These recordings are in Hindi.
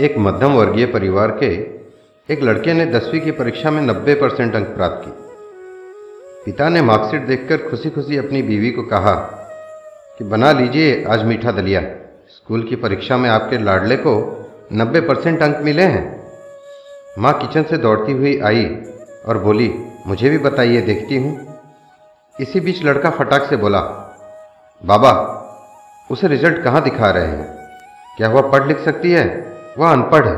एक मध्यम वर्गीय परिवार के एक लड़के ने दसवीं की परीक्षा में 90 परसेंट अंक प्राप्त किए। पिता ने मार्कशीट देखकर खुशी खुशी अपनी बीवी को कहा कि, बना लीजिए, आज मीठा दलिया स्कूल की परीक्षा में आपके लाडले को 90 परसेंट अंक मिले हैं। माँ किचन से दौड़ती हुई आई और बोली, मुझे भी बताइए, देखती हूँ। इसी बीच लड़का फटाक से बोला, बाबा, उसे रिज़ल्ट कहाँ दिखा रहे हैं? क्या वह पढ़ लिख सकती है? वह अनपढ़ है।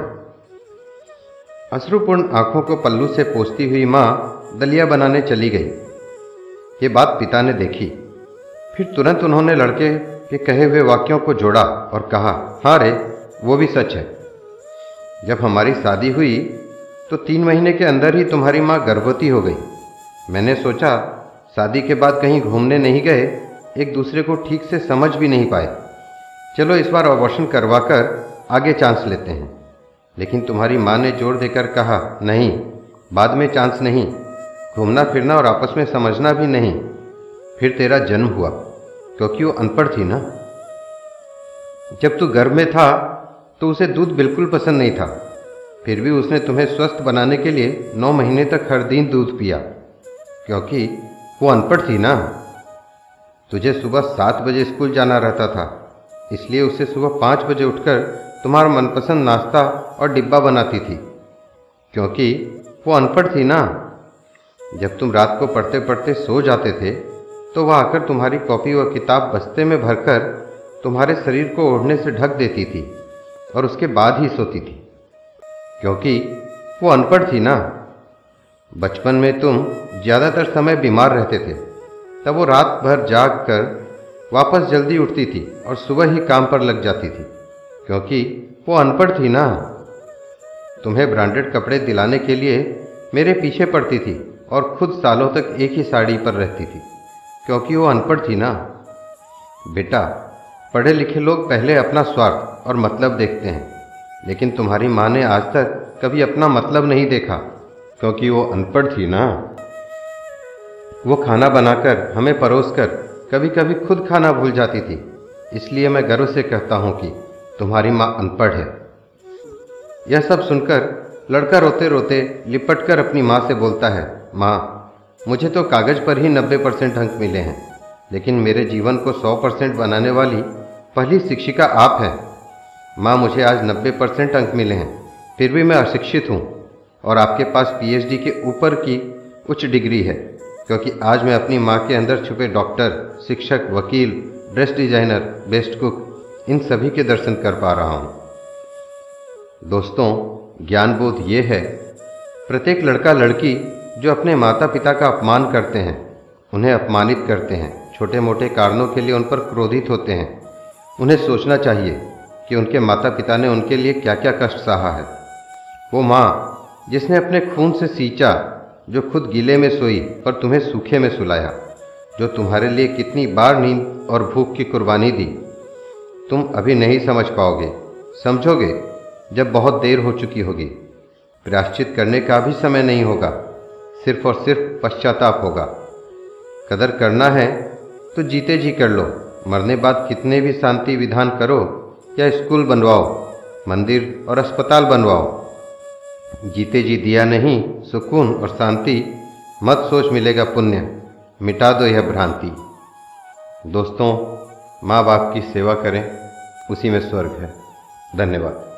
अश्रुपूर्ण आँखों को पल्लू से पोसती हुई माँ दलिया बनाने चली गई। ये बात पिता ने देखी। फिर तुरंत उन्होंने लड़के के कहे हुए वाक्यों को जोड़ा और कहा हाँ रे, वो भी सच है। जब हमारी शादी हुई तो तीन महीने के अंदर ही तुम्हारी माँ गर्भवती हो गई। मैंने सोचा, शादी के बाद कहीं घूमने नहीं गए, एक दूसरे को ठीक से समझ भी नहीं पाए। चलो इस बार अबॉर्शन करवा कर आगे चांस लेते हैं। लेकिन तुम्हारी माँ ने ज़ोर देकर कहा, नहीं, बाद में चांस नहीं। घूमना फिरना और आपस में समझना भी नहीं। फिर तेरा जन्म हुआ। क्योंकि वो अनपढ़ थी ना? जब तू गर्भ में था तो उसे दूध बिल्कुल पसंद नहीं था। फिर भी उसने तुम्हें स्वस्थ बनाने के लिए नौ महीने तक हर दिन दूध पिया। क्योंकि वो अनपढ़ थी ना। तुझे सुबह सात बजे स्कूल जाना रहता था। इसलिए उसे सुबह पाँच बजे उठकर तुम्हारा मनपसंद नाश्ता और डिब्बा बनाती थी। क्योंकि वो अनपढ़ थी ना। जब तुम रात को पढ़ते पढ़ते सो जाते थे तो वह आकर तुम्हारी कॉपी व किताब बस्ते में भरकर तुम्हारे शरीर को ओढ़ने से ढक देती थी और उसके बाद ही सोती थी। क्योंकि वो अनपढ़ थी ना। बचपन में तुम ज़्यादातर समय बीमार रहते थे। तब वो रात भर जाग कर वापस जल्दी उठती थी और सुबह ही काम पर लग जाती थी। क्योंकि वो अनपढ़ थी ना। तुम्हें ब्रांडेड कपड़े दिलाने के लिए मेरे पीछे पड़ती थी और खुद सालों तक एक ही साड़ी पर रहती थी, क्योंकि वो अनपढ़ थी ना। बेटा पढ़े लिखे लोग पहले अपना स्वार्थ और मतलब देखते हैं, लेकिन तुम्हारी माँ ने आज तक कभी अपना मतलब नहीं देखा, क्योंकि वो अनपढ़ थी ना। वो खाना बनाकर हमें परोस कर कभी कभी खुद खाना भूल जाती थी, इसलिए मैं गर्व से कहता हूँ कि तुम्हारी माँ अनपढ़ है। यह सब सुनकर लड़का रोते रोते लिपट कर अपनी माँ से बोलता है, माँ, मुझे तो कागज़ पर ही नब्बे परसेंट अंक मिले हैं, लेकिन मेरे जीवन को सौ परसेंट बनाने वाली पहली शिक्षिका आप हैं। माँ, मुझे आज नब्बे परसेंट अंक मिले हैं, फिर भी मैं अशिक्षित हूँ और आपके पास पीएचडी के ऊपर की उच्च डिग्री है, क्योंकि आज मैं अपनी माँ के अंदर छुपे डॉक्टर, शिक्षक, वकील, ड्रेस डिज़ाइनर, बेस्ट कुक इन सभी के दर्शन कर पा रहा हूँ। दोस्तों ज्ञान बोध ये है, प्रत्येक लड़का लड़की जो अपने माता पिता का अपमान करते हैं, उन्हें अपमानित करते हैं छोटे मोटे कारणों के लिए उन पर क्रोधित होते हैं। उन्हें सोचना चाहिए कि उनके माता पिता ने उनके लिए क्या क्या कष्ट सहा है। वो माँ, जिसने अपने खून से सींचा, जो खुद गीले में सोई और तुम्हें सूखे में सुलाया, जो तुम्हारे लिए कितनी बार नींद और भूख की कुर्बानी दी। तुम अभी नहीं समझ पाओगे। समझोगे? जब बहुत देर हो चुकी होगी। प्राश्चित करने का भी समय नहीं होगा। सिर्फ़ और सिर्फ़ पश्चाताप होगा। कदर करना है तो जीते जी कर लो। मरने बाद कितने भी शांति विधान करो या स्कूल बनवाओ, मंदिर और अस्पताल बनवाओ। जीते जी दिया नहीं, सुकून और शांति, मत सोच मिलेगा पुण्य। मिटा दो यह भ्रांति। दोस्तों माँ बाप की सेवा करें उसी में स्वर्ग है। धन्यवाद।